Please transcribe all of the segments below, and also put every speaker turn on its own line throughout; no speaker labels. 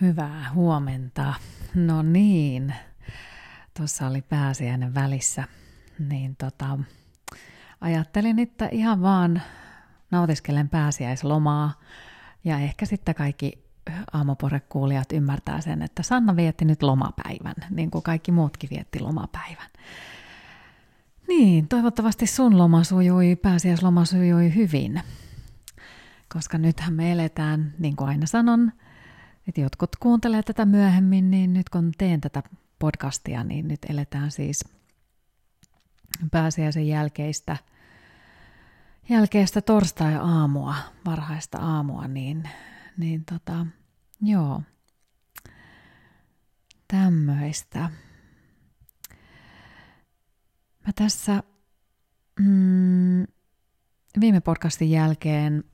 Hyvää huomenta. No niin, tuossa oli pääsiäinen välissä, niin tota, ajattelin, että ihan vaan nautiskelen pääsiäislomaa ja ehkä sitten kaikki aamuporekuulijat ymmärtää sen, että Sanna vietti nyt lomapäivän, niin kuin kaikki muutkin vietti lomapäivän. Niin, toivottavasti sun loma sujui, pääsiäisloma sujui hyvin, koska nythän me eletään, niin kuin aina sanon, että jotkut kuuntelee tätä myöhemmin, niin nyt kun teen tätä podcastia, niin nyt eletään siis pääsiäisen jälkeistä, jälkeistä torstai-aamua, varhaista aamua, niin, niin tota, joo, tämmöistä. Mä tässä mm, viime podcastin jälkeen,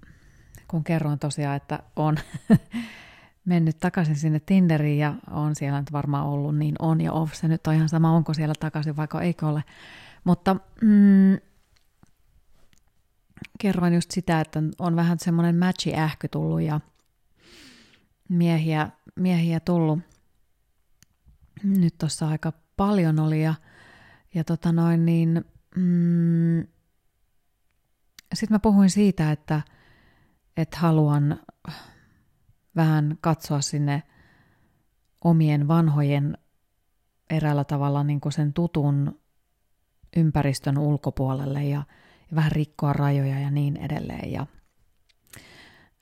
kun kerroin tosiaan, että on mennyt takaisin sinne Tinderiin ja on siellä nyt varmaan ollut, niin on ja off. Se nyt on ihan sama, onko siellä takaisin vaikka eikö ole. Mutta mm, kerroin just sitä, että on vähän semmoinen matchi ähky tullut ja miehiä, miehiä tullut. Nyt tuossa aika paljon oli ja, ja tota noin niin, mm, sitten mä puhuin siitä, että, että haluan vähän katsoa sinne omien vanhojen eräällä tavalla niin kuin sen tutun ympäristön ulkopuolelle ja, ja vähän rikkoa rajoja ja niin edelleen. Ja,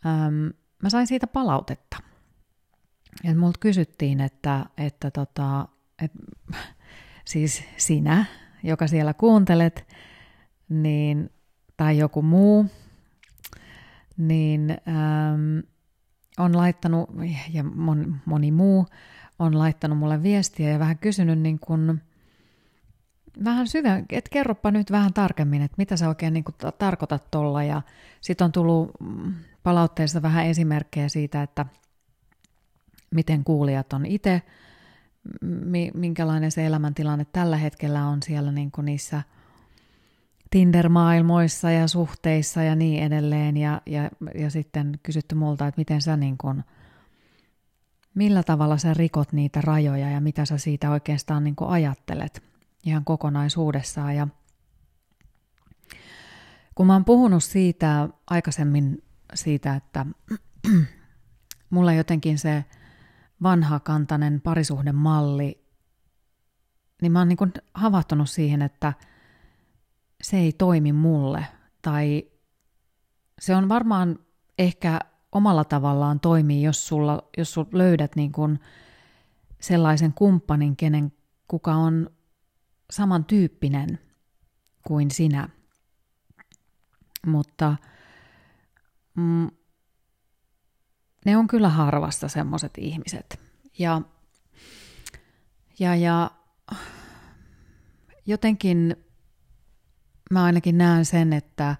äm, mä sain siitä palautetta. Ja multa kysyttiin, että, että tota, et, siis sinä, joka siellä kuuntelet, niin, tai joku muu, niin äm, on laittanut, ja moni, moni muu on laittanut mulle viestiä ja vähän kysynyt niin kuin, vähän syvä, että kerropa nyt vähän tarkemmin, että mitä sä oikein niin kuin tarkoitat tuolla. Ja sitten on tullut palautteessa vähän esimerkkejä siitä, että miten kuulijat on itse, minkälainen se elämäntilanne tällä hetkellä on siellä niin kuin niissä – Tinder-maailmoissa ja suhteissa ja niin edelleen. Ja, ja, ja sitten kysytty multa, että miten sä niin kun, millä tavalla sä rikot niitä rajoja ja mitä sä siitä oikeastaan niin ajattelet ihan kokonaisuudessaan. Ja kun mä oon puhunut siitä aikaisemmin siitä, että mulla jotenkin se vanhakantainen parisuhdemalli, niin mä oon niin havahtunut siihen, että – se ei toimi mulle. Tai se on varmaan ehkä omalla tavallaan toimii, jos, sulla, jos sul löydät niin kuin sellaisen kumppanin, kenen kuka on samantyyppinen kuin sinä. Mutta mm, ne on kyllä harvassa semmoiset ihmiset. Ja, ja, ja jotenkin mä ainakin näen sen, että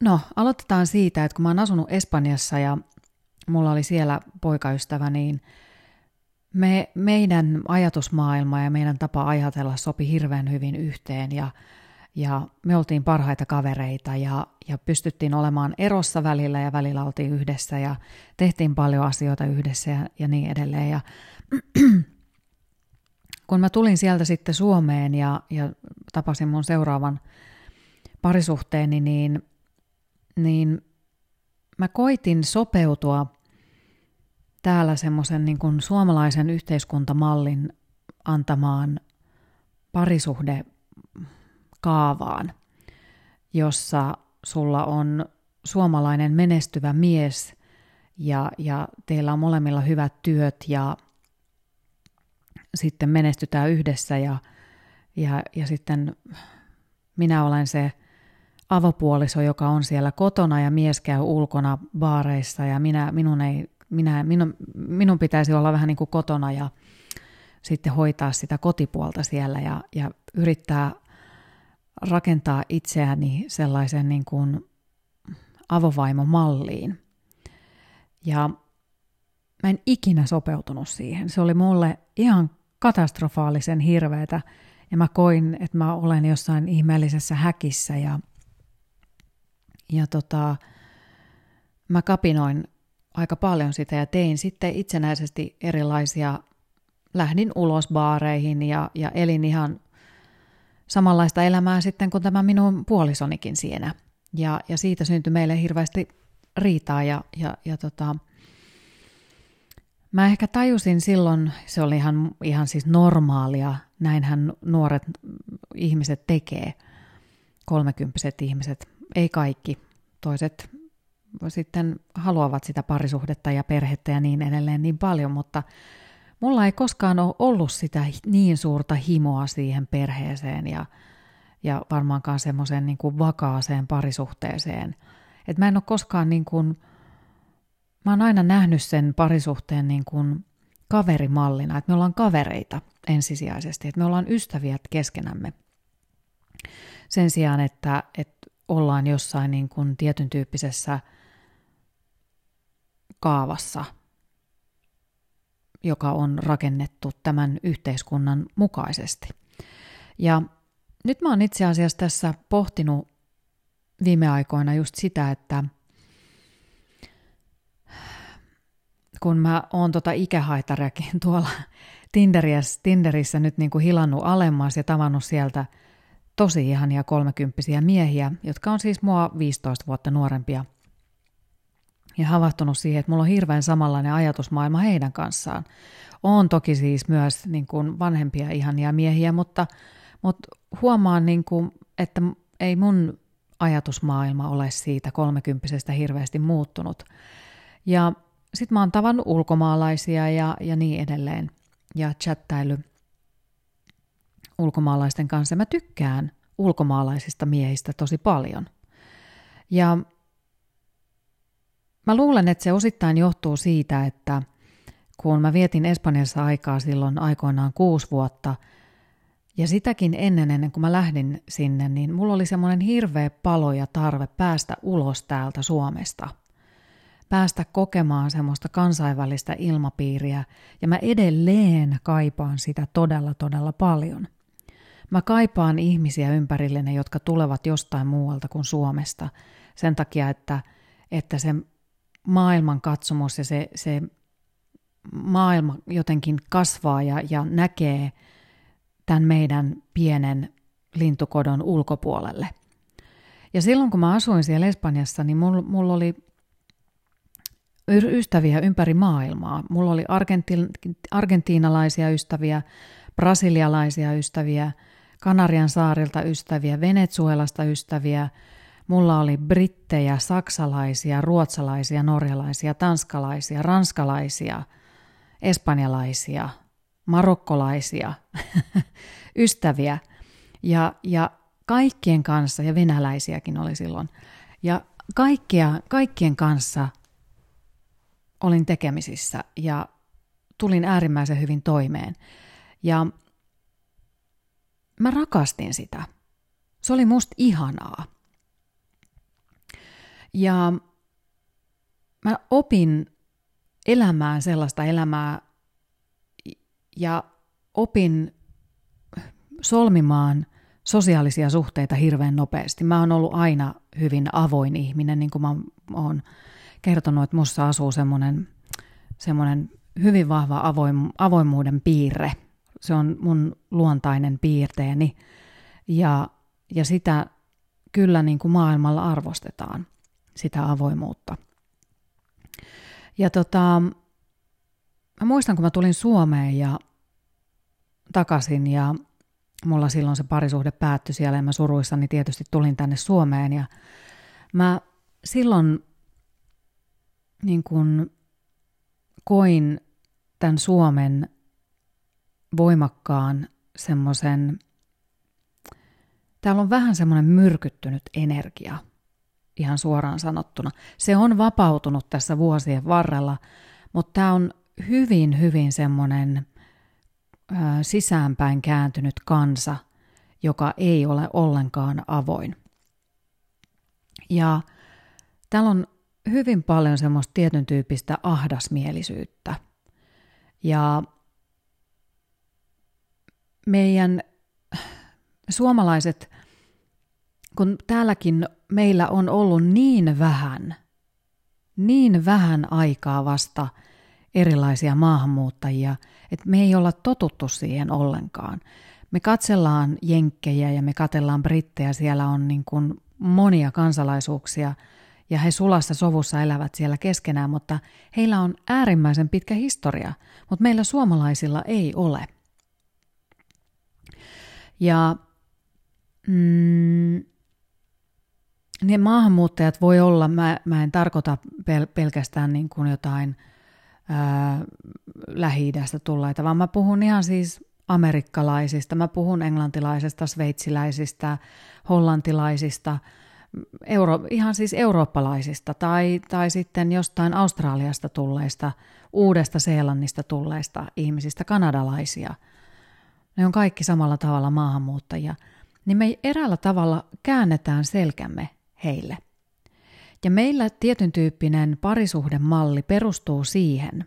no aloitetaan siitä, että kun mä oon asunut Espanjassa ja mulla oli siellä poikaystävä, niin me, meidän ajatusmaailma ja meidän tapa ajatella sopi hirveän hyvin yhteen ja, ja me oltiin parhaita kavereita ja, ja pystyttiin olemaan erossa välillä ja välillä oltiin yhdessä ja tehtiin paljon asioita yhdessä ja, ja niin edelleen. Ja kun mä tulin sieltä sitten Suomeen ja, ja tapasin mun seuraavan parisuhteeni, niin, niin mä koitin sopeutua täällä semmoisen niin suomalaisen yhteiskuntamallin antamaan parisuhde kaavaan, jossa sulla on suomalainen menestyvä mies ja, ja teillä on molemmilla hyvät työt ja sitten menestytään yhdessä ja, ja, ja sitten minä olen se avopuoliso, joka on siellä kotona ja mies käy ulkona baareissa ja minä, minun, ei, minä, minun, minun pitäisi olla vähän niin kuin kotona ja sitten hoitaa sitä kotipuolta siellä ja, ja yrittää rakentaa itseäni sellaisen niin kuin avovaimomalliin. Ja mä en ikinä sopeutunut siihen. Se oli mulle ihan katastrofaalisen hirveätä ja mä koin, että mä olen jossain ihmeellisessä häkissä ja, ja tota, mä kapinoin aika paljon sitä ja tein sitten itsenäisesti erilaisia, lähdin ulos baareihin ja, ja elin ihan samanlaista elämää sitten kuin tämä minun puolisonikin siinä. Ja, ja siitä syntyi meille hirveästi riitaa ja, ja, ja tota, mä ehkä tajusin silloin, se oli ihan, ihan siis normaalia, näinhän nuoret ihmiset tekee, kolmekymppiset ihmiset, ei kaikki, toiset sitten haluavat sitä parisuhdetta ja perhettä ja niin edelleen niin paljon, mutta mulla ei koskaan ole ollut sitä niin suurta himoa siihen perheeseen ja, ja varmaankaan semmoiseen niin vakaaseen parisuhteeseen. Et mä en ole koskaan niin kuin, mä oon aina nähnyt sen parisuhteen niin kuin kaverimallina, että me ollaan kavereita ensisijaisesti, että me ollaan ystäviä keskenämme. Sen sijaan, että, että ollaan jossain niin kuin tietyn tyyppisessä kaavassa, joka on rakennettu tämän yhteiskunnan mukaisesti. Ja nyt mä oon itse asiassa tässä pohtinut viime aikoina just sitä, että kun mä oon tota ikähaitariakin tuolla Tinderissä, Tinderissä nyt niin kuin hilannut alemmas ja tavannut sieltä tosi ihania kolmekymppisiä miehiä, jotka on siis mua 15 vuotta nuorempia. Ja havahtunut siihen, että mulla on hirveän samanlainen ajatusmaailma heidän kanssaan. On toki siis myös niin kuin vanhempia ihania miehiä, mutta, mutta huomaan, niin kuin, että ei mun ajatusmaailma ole siitä kolmekymppisestä hirveästi muuttunut. Ja sitten mä oon tavannut ulkomaalaisia ja, ja niin edelleen ja chattailu ulkomaalaisten kanssa. Mä tykkään ulkomaalaisista miehistä tosi paljon. Ja mä luulen, että se osittain johtuu siitä, että kun mä vietin Espanjassa aikaa silloin aikoinaan kuusi vuotta, ja sitäkin ennen, ennen kuin mä lähdin sinne, niin mulla oli semmoinen hirveä palo ja tarve päästä ulos täältä Suomesta – päästä kokemaan semmoista kansainvälistä ilmapiiriä ja mä edelleen kaipaan sitä todella todella paljon. Mä kaipaan ihmisiä ympärilleni, jotka tulevat jostain muualta kuin Suomesta sen takia, että, että se maailman katsomus ja se, se maailma jotenkin kasvaa ja, ja näkee tämän meidän pienen lintukodon ulkopuolelle. Ja silloin kun mä asuin siellä Espanjassa, niin mulla mul oli ystäviä ympäri maailmaa. Mulla oli argenti- argentiinalaisia ystäviä, brasilialaisia ystäviä, Kanarian saarilta ystäviä, Venezuelasta ystäviä, mulla oli brittejä, saksalaisia, ruotsalaisia, norjalaisia, tanskalaisia, ranskalaisia, espanjalaisia, marokkolaisia ystäviä ja, ja kaikkien kanssa, ja venäläisiäkin oli silloin, ja kaikkia, kaikkien kanssa – olin tekemisissä ja tulin äärimmäisen hyvin toimeen. Ja mä rakastin sitä. Se oli musta ihanaa. Ja mä opin elämään sellaista elämää ja opin solmimaan sosiaalisia suhteita hirveän nopeasti. Mä oon ollut aina hyvin avoin ihminen, niin kuin mä oon kertonut, että musta asuu semmoinen, semmoinen hyvin vahva avoim, avoimuuden piirre. Se on mun luontainen piirteeni ja, ja sitä kyllä niin kuin maailmalla arvostetaan, sitä avoimuutta. Ja tota, mä muistan, kun mä tulin Suomeen ja takaisin ja mulla silloin se parisuhde päättyi siellä ja mä suruissani tietysti tulin tänne Suomeen ja mä silloin niin kuin koin tämän Suomen voimakkaan semmoisen, täällä on vähän semmoinen myrkyttynyt energia, ihan suoraan sanottuna. Se on vapautunut tässä vuosien varrella, mutta tämä on hyvin, hyvin semmoinen ö, sisäänpäin kääntynyt kansa, joka ei ole ollenkaan avoin. Ja täällä on hyvin paljon semmoista tietyn tyyppistä ahdasmielisyyttä. Ja meidän suomalaiset, kun täälläkin meillä on ollut niin vähän, niin vähän aikaa vasta erilaisia maahanmuuttajia, että me ei olla totuttu siihen ollenkaan. Me katsellaan jenkkejä ja me katellaan brittejä, siellä on niin kuin monia kansalaisuuksia ja he sulassa sovussa elävät siellä keskenään, mutta heillä on äärimmäisen pitkä historia, mutta meillä suomalaisilla ei ole. Ja mm, ne maahanmuuttajat voi olla, mä, mä en tarkoita pel- pelkästään niin kuin jotain ää, Lähi-idästä tulleita, vaan mä puhun ihan siis amerikkalaisista, mä puhun englantilaisista, sveitsiläisistä, hollantilaisista, euro, ihan siis eurooppalaisista tai, tai sitten jostain Australiasta tulleista, Uudesta Seelannista tulleista ihmisistä, kanadalaisia. Ne on kaikki samalla tavalla maahanmuuttajia. Niin me eräällä tavalla käännetään selkämme heille. Ja meillä tietyn tyyppinen parisuhdemalli perustuu siihen.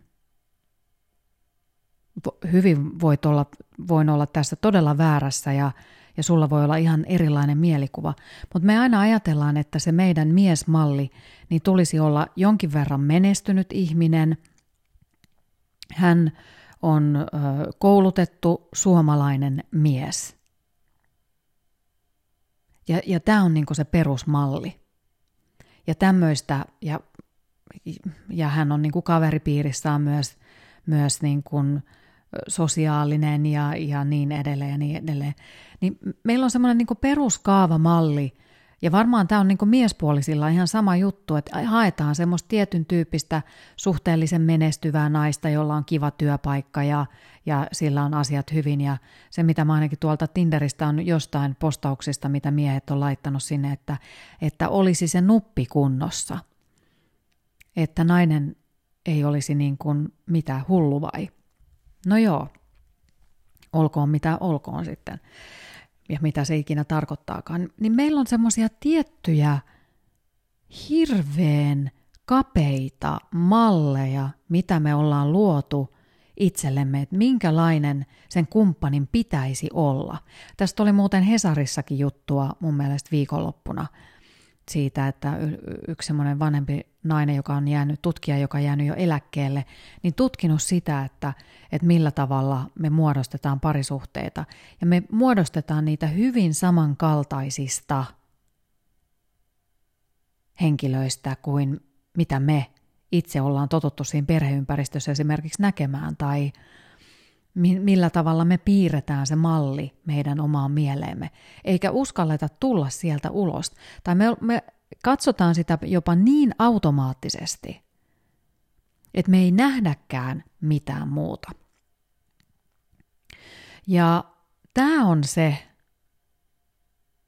Hyvin voit olla, voin olla tässä todella väärässä ja, ja sulla voi olla ihan erilainen mielikuva, mutta me aina ajatellaan, että se meidän miesmalli niin tulisi olla jonkin verran menestynyt ihminen. Hän on koulutettu suomalainen mies – ja, ja tämä on niinku se perusmalli. Ja tämmöistä, ja, ja hän on niinku kaveripiirissään myös, myös niinku sosiaalinen ja, ja niin edelleen ja niin edelleen. Niin meillä on semmoinen niinku peruskaavamalli, ja varmaan tämä on niin miespuolisilla ihan sama juttu, että haetaan semmoista tietyn tyyppistä suhteellisen menestyvää naista, jolla on kiva työpaikka ja, ja sillä on asiat hyvin. Ja se, mitä mä ainakin tuolta Tinderistä on jostain postauksista, mitä miehet on laittanut sinne, että, että olisi se nuppi kunnossa. Että nainen ei olisi niin kuin mitä hullu vai. No joo, olkoon mitä olkoon sitten. Ja mitä se ikinä tarkoittaakaan, niin meillä on semmoisia tiettyjä hirveän kapeita malleja, mitä me ollaan luotu itsellemme, että minkälainen sen kumppanin pitäisi olla. Tästä oli muuten Hesarissakin juttua mun mielestä viikonloppuna – siitä, että yksi semmoinen vanhempi nainen, joka on jäänyt, tutkija, joka on jäänyt jo eläkkeelle, niin tutkinut sitä, että, että millä tavalla me muodostetaan parisuhteita. Ja me muodostetaan niitä hyvin samankaltaisista henkilöistä kuin mitä me itse ollaan totuttu siinä perheympäristössä esimerkiksi näkemään tai, millä tavalla me piirretään se malli meidän omaan mieleemme, eikä uskalleta tulla sieltä ulos. Tai me, me katsotaan sitä jopa niin automaattisesti, että me ei nähdäkään mitään muuta. Ja tämä on se,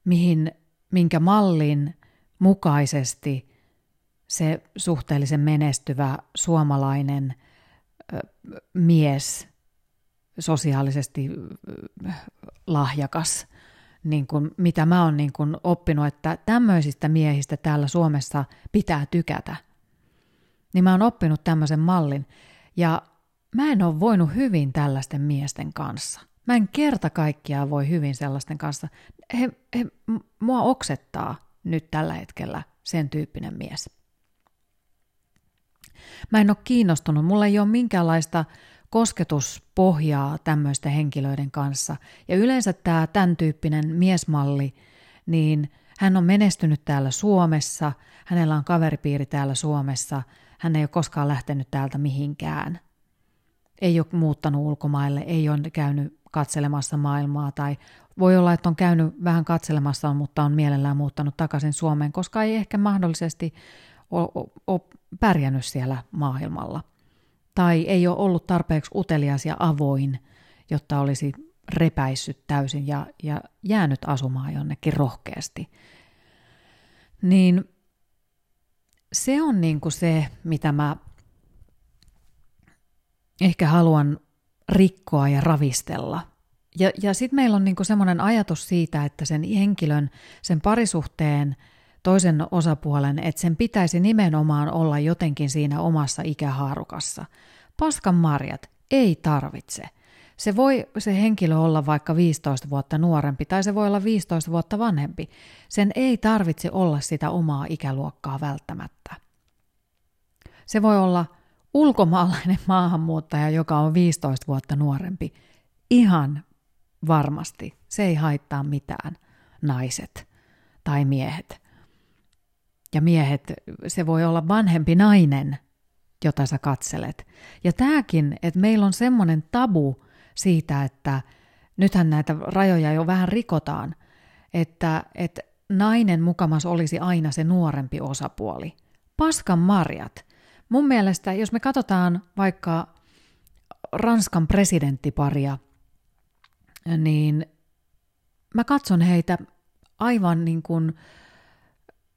mihin, minkä mallin mukaisesti se suhteellisen menestyvä suomalainen ö, mies – sosiaalisesti lahjakas, niin kuin, mitä mä oon niin kuin oppinut, että tämmöisistä miehistä täällä Suomessa pitää tykätä. Niin mä oon oppinut tämmöisen mallin. Ja mä en ole voinut hyvin tällaisten miesten kanssa. Mä en kerta kaikkiaan voi hyvin sellaisten kanssa. He, he, mua oksettaa nyt tällä hetkellä sen tyyppinen mies. Mä en ole kiinnostunut, mulla ei ole minkäänlaista kosketuspohjaa tämmöisten henkilöiden kanssa. Ja yleensä tämä tämän tyyppinen miesmalli, niin hän on menestynyt täällä Suomessa, hänellä on kaveripiiri täällä Suomessa, hän ei ole koskaan lähtenyt täältä mihinkään. Ei ole muuttanut ulkomaille, ei ole käynyt katselemassa maailmaa tai voi olla, että on käynyt vähän katselemassa, mutta on mielellään muuttanut takaisin Suomeen, koska ei ehkä mahdollisesti ole pärjännyt siellä maailmalla – tai ei ole ollut tarpeeksi utelias ja avoin, jotta olisi repäissyt täysin ja, ja jäänyt asumaan jonnekin rohkeasti. Niin se on niin kuin se, mitä mä ehkä haluan rikkoa ja ravistella. Ja, ja sitten meillä on niin semmoinen ajatus siitä, että sen henkilön, sen parisuhteen toisen osapuolen, että sen pitäisi nimenomaan olla jotenkin siinä omassa ikähaarukassa. Paskan marjat, ei tarvitse. Se voi se henkilö olla vaikka 15 vuotta nuorempi tai se voi olla 15 vuotta vanhempi. Sen ei tarvitse olla sitä omaa ikäluokkaa välttämättä. Se voi olla ulkomaalainen maahanmuuttaja, joka on 15 vuotta nuorempi. Ihan varmasti. Se ei haittaa mitään, naiset tai miehet. Ja miehet, se voi olla vanhempi nainen, jota sä katselet. Ja tämäkin, että meillä on semmoinen tabu siitä, että nythän näitä rajoja jo vähän rikotaan, että, että nainen mukamas olisi aina se nuorempi osapuoli. Paskan marjat. Mun mielestä, jos me katsotaan vaikka Ranskan presidenttiparia, niin mä katson heitä aivan niin kuin,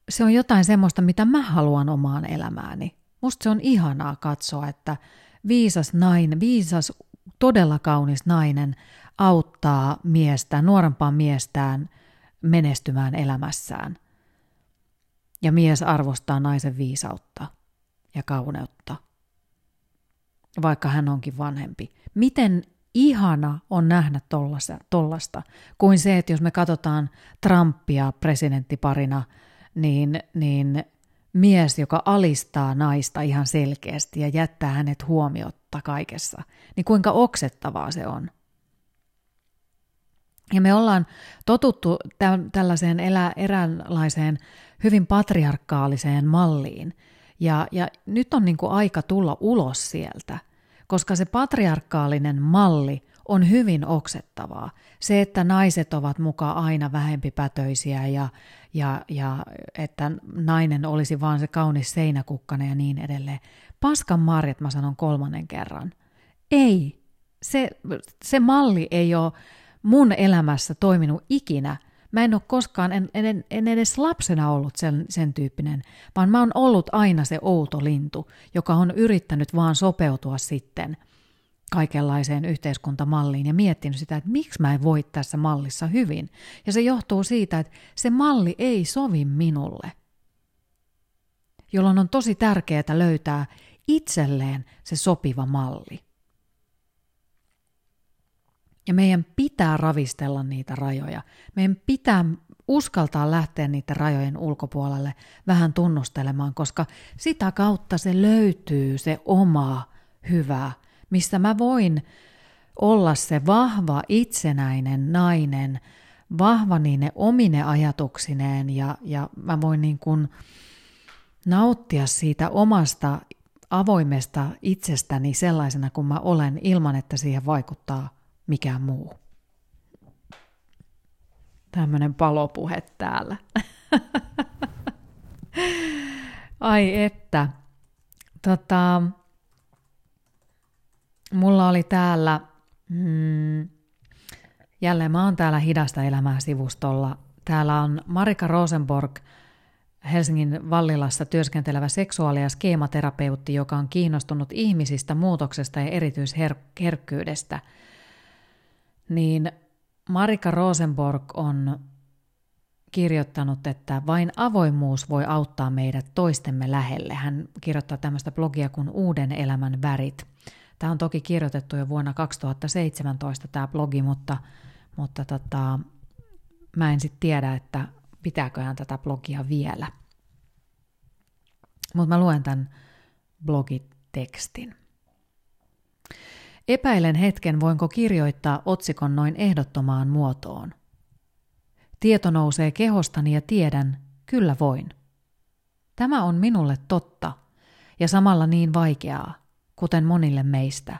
se on jotain semmoista, mitä mä haluan omaan elämääni. Musta se on ihanaa katsoa, että viisas nainen, viisas, todella kaunis nainen auttaa miestä, nuorempaa miestään menestymään elämässään. Ja mies arvostaa naisen viisautta ja kauneutta, vaikka hän onkin vanhempi. Miten ihana on nähdä tollasta, kuin se, että jos me katsotaan Trumpia presidenttiparina, niin, niin mies, joka alistaa naista ihan selkeästi ja jättää hänet huomiotta kaikessa, niin kuinka oksettavaa se on. Ja me ollaan totuttu tä- tällaiseen elä- eräänlaiseen hyvin patriarkaaliseen malliin. Ja, ja nyt on niin kuin aika tulla ulos sieltä, koska se patriarkaalinen malli on hyvin oksettavaa. Se, että naiset ovat mukaan aina vähempipätöisiä ja, ja, ja että nainen olisi vaan se kaunis seinäkukkana ja niin edelleen. Paskan marjat mä sanon kolmannen kerran. Ei, se, se malli ei ole mun elämässä toiminut ikinä. Mä en ole koskaan, en, en, en edes lapsena ollut sen, sen tyyppinen, vaan mä oon ollut aina se outo lintu, joka on yrittänyt vaan sopeutua sitten kaikenlaiseen yhteiskuntamalliin ja miettinyt sitä, että miksi mä en voi tässä mallissa hyvin. Ja se johtuu siitä, että se malli ei sovi minulle, jolloin on tosi tärkeää löytää itselleen se sopiva malli. Ja meidän pitää ravistella niitä rajoja. Meidän pitää uskaltaa lähteä niiden rajojen ulkopuolelle vähän tunnustelemaan, koska sitä kautta se löytyy se oma hyvä, mistä mä voin olla se vahva itsenäinen nainen, vahva niine omine ajatuksineen ja, ja mä voin niin kuin nauttia siitä omasta avoimesta itsestäni sellaisena kuin mä olen ilman, että siihen vaikuttaa mikään muu. Tämmöinen palopuhe täällä. Ai että. Tota, mulla oli täällä, mm, jälleen mä oon täällä Hidasta elämää sivustolla. Täällä on Marika Rosenborg, Helsingin Vallilassa työskentelevä seksuaali- ja skeematerapeutti, joka on kiinnostunut ihmisistä, muutoksesta ja erityisherkkyydestä – niin Marika Rosenborg on kirjoittanut, että vain avoimuus voi auttaa meidät toistemme lähelle. Hän kirjoittaa tämmöistä blogia kuin Uuden elämän värit. Tämä on toki kirjoitettu jo vuonna 2017 tämä blogi, mutta, mutta tota, mä en sitten tiedä, että pitääköhän tätä blogia vielä. Mutta mä luen tämän blogitekstin. Epäilen hetken, voinko kirjoittaa otsikon noin ehdottomaan muotoon. Tieto nousee kehostani ja tiedän, kyllä voin. Tämä on minulle totta ja samalla niin vaikeaa, kuten monille meistä.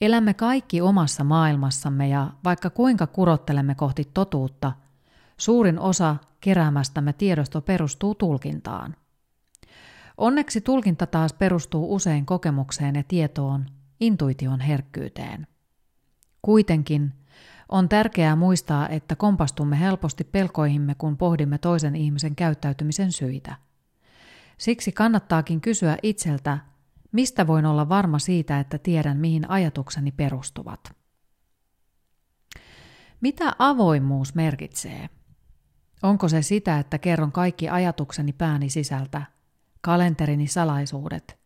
Elämme kaikki omassa maailmassamme ja vaikka kuinka kurottelemme kohti totuutta, suurin osa keräämästämme tiedosto perustuu tulkintaan. Onneksi tulkinta taas perustuu usein kokemukseen ja tietoon, intuition herkkyyteen. Kuitenkin on tärkeää muistaa, että kompastumme helposti pelkoihimme, kun pohdimme toisen ihmisen käyttäytymisen syitä. Siksi kannattaakin kysyä itseltä, mistä voin olla varma siitä, että tiedän, mihin ajatukseni perustuvat. Mitä avoimuus merkitsee? Onko se sitä, että kerron kaikki ajatukseni pääni sisältä, kalenterini salaisuudet?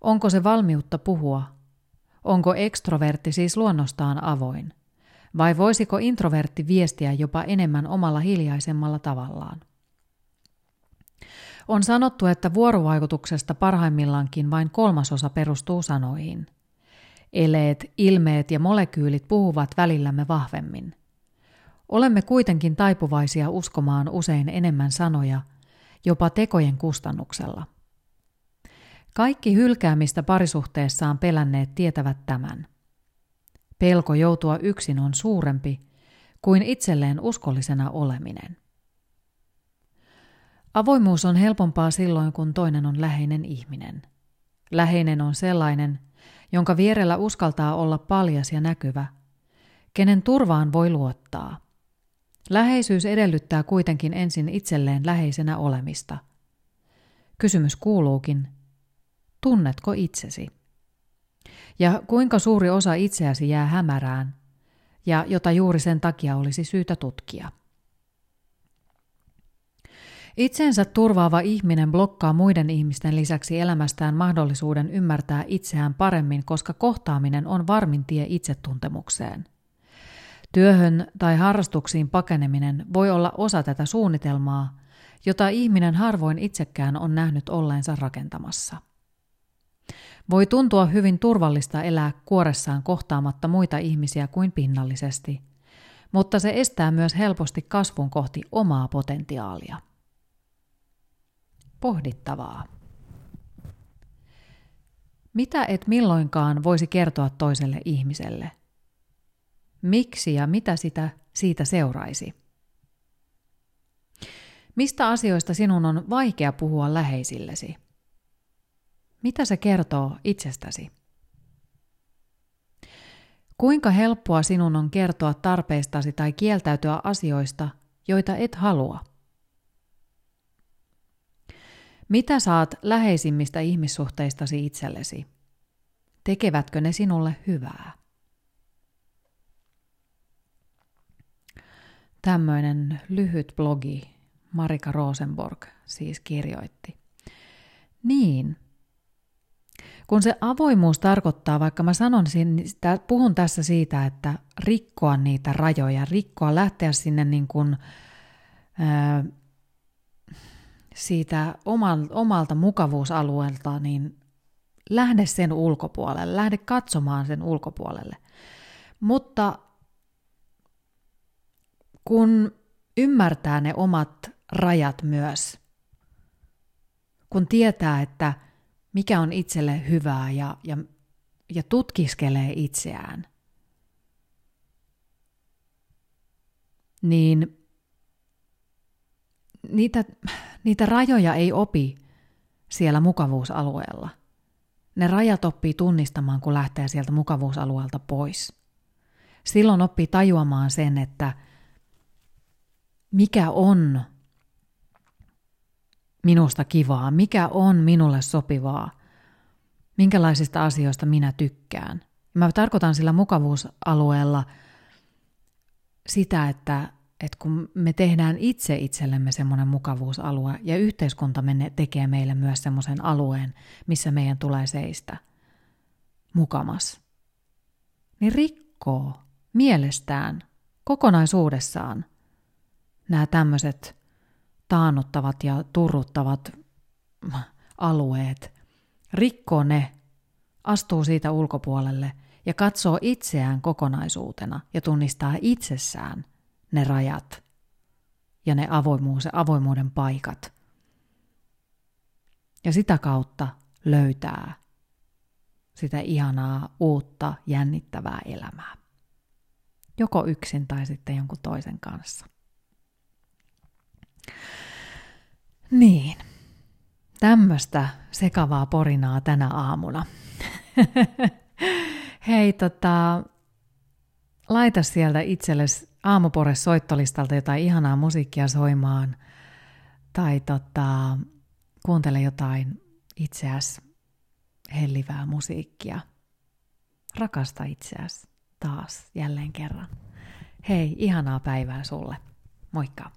Onko se valmiutta puhua, Onko ekstrovertti siis luonnostaan avoin? Vai voisiko introvertti viestiä jopa enemmän omalla hiljaisemmalla tavallaan? On sanottu, että vuorovaikutuksesta parhaimmillaankin vain kolmasosa perustuu sanoihin. Eleet, ilmeet ja molekyylit puhuvat välillämme vahvemmin. Olemme kuitenkin taipuvaisia uskomaan usein enemmän sanoja, jopa tekojen kustannuksella. Kaikki hylkäämistä parisuhteessaan pelänneet tietävät tämän. Pelko joutua yksin on suurempi kuin itselleen uskollisena oleminen. Avoimuus on helpompaa silloin, kun toinen on läheinen ihminen. Läheinen on sellainen, jonka vierellä uskaltaa olla paljas ja näkyvä, kenen turvaan voi luottaa. Läheisyys edellyttää kuitenkin ensin itselleen läheisenä olemista. Kysymys kuuluukin, tunnetko itsesi? Ja kuinka suuri osa itseäsi jää hämärään, ja jota juuri sen takia olisi syytä tutkia? Itsensä turvaava ihminen blokkaa muiden ihmisten lisäksi elämästään mahdollisuuden ymmärtää itseään paremmin, koska kohtaaminen on varmin tie itsetuntemukseen. Työhön tai harrastuksiin pakeneminen voi olla osa tätä suunnitelmaa, jota ihminen harvoin itsekään on nähnyt olleensa rakentamassa. Voi tuntua hyvin turvallista elää kuoressaan kohtaamatta muita ihmisiä kuin pinnallisesti, mutta se estää myös helposti kasvun kohti omaa potentiaalia pohdittavaa. Mitä et milloinkaan voisi kertoa toiselle ihmiselle? Miksi ja mitä sitä siitä seuraisi? Mistä asioista sinun on vaikea puhua läheisillesi? Mitä se kertoo itsestäsi? Kuinka helppoa sinun on kertoa tarpeistasi tai kieltäytyä asioista, joita et halua? Mitä saat läheisimmistä ihmissuhteistasi itsellesi? Tekevätkö ne sinulle hyvää? Tämmöinen lyhyt blogi Marika Rosenborg siis kirjoitti. Niin. Kun se avoimuus tarkoittaa, vaikka mä sanon, puhun tässä siitä, että rikkoa niitä rajoja, rikkoa, lähteä sinne niin kuin, siitä omalta mukavuusalueelta, niin lähde sen ulkopuolelle, lähde katsomaan sen ulkopuolelle. Mutta kun ymmärtää ne omat rajat myös, kun tietää, että mikä on itselle hyvää ja, ja, ja tutkiskelee itseään, niin niitä, niitä rajoja ei opi siellä mukavuusalueella. Ne rajat oppii tunnistamaan, kun lähtee sieltä mukavuusalueelta pois. Silloin oppii tajuamaan sen, että mikä on minusta kivaa, mikä on minulle sopivaa, minkälaisista asioista minä tykkään. Mä tarkoitan sillä mukavuusalueella sitä, että että kun me tehdään itse itsellemme semmoinen mukavuusalue ja yhteiskunta me tekee meille myös semmoisen alueen, missä meidän tulee seistä mukamas, niin rikkoo mielestään kokonaisuudessaan nämä tämmöiset taannuttavat ja turruttavat alueet, rikkoo ne, astuu siitä ulkopuolelle ja katsoo itseään kokonaisuutena ja tunnistaa itsessään – ne rajat ja ne avoimuus avoimuuden paikat. Ja sitä kautta löytää sitä ihanaa, uutta, jännittävää elämää. Joko yksin tai sitten jonkun toisen kanssa. Niin, tämmöistä sekavaa porinaa tänä aamuna. Hei, tota, laita sieltä itsellesi aamupore soittolistalta jotain ihanaa musiikkia soimaan tai tota, kuuntele jotain itseäsi hellivää musiikkia. Rakasta itseäsi taas jälleen kerran. Hei, ihanaa päivää sulle. Moikka!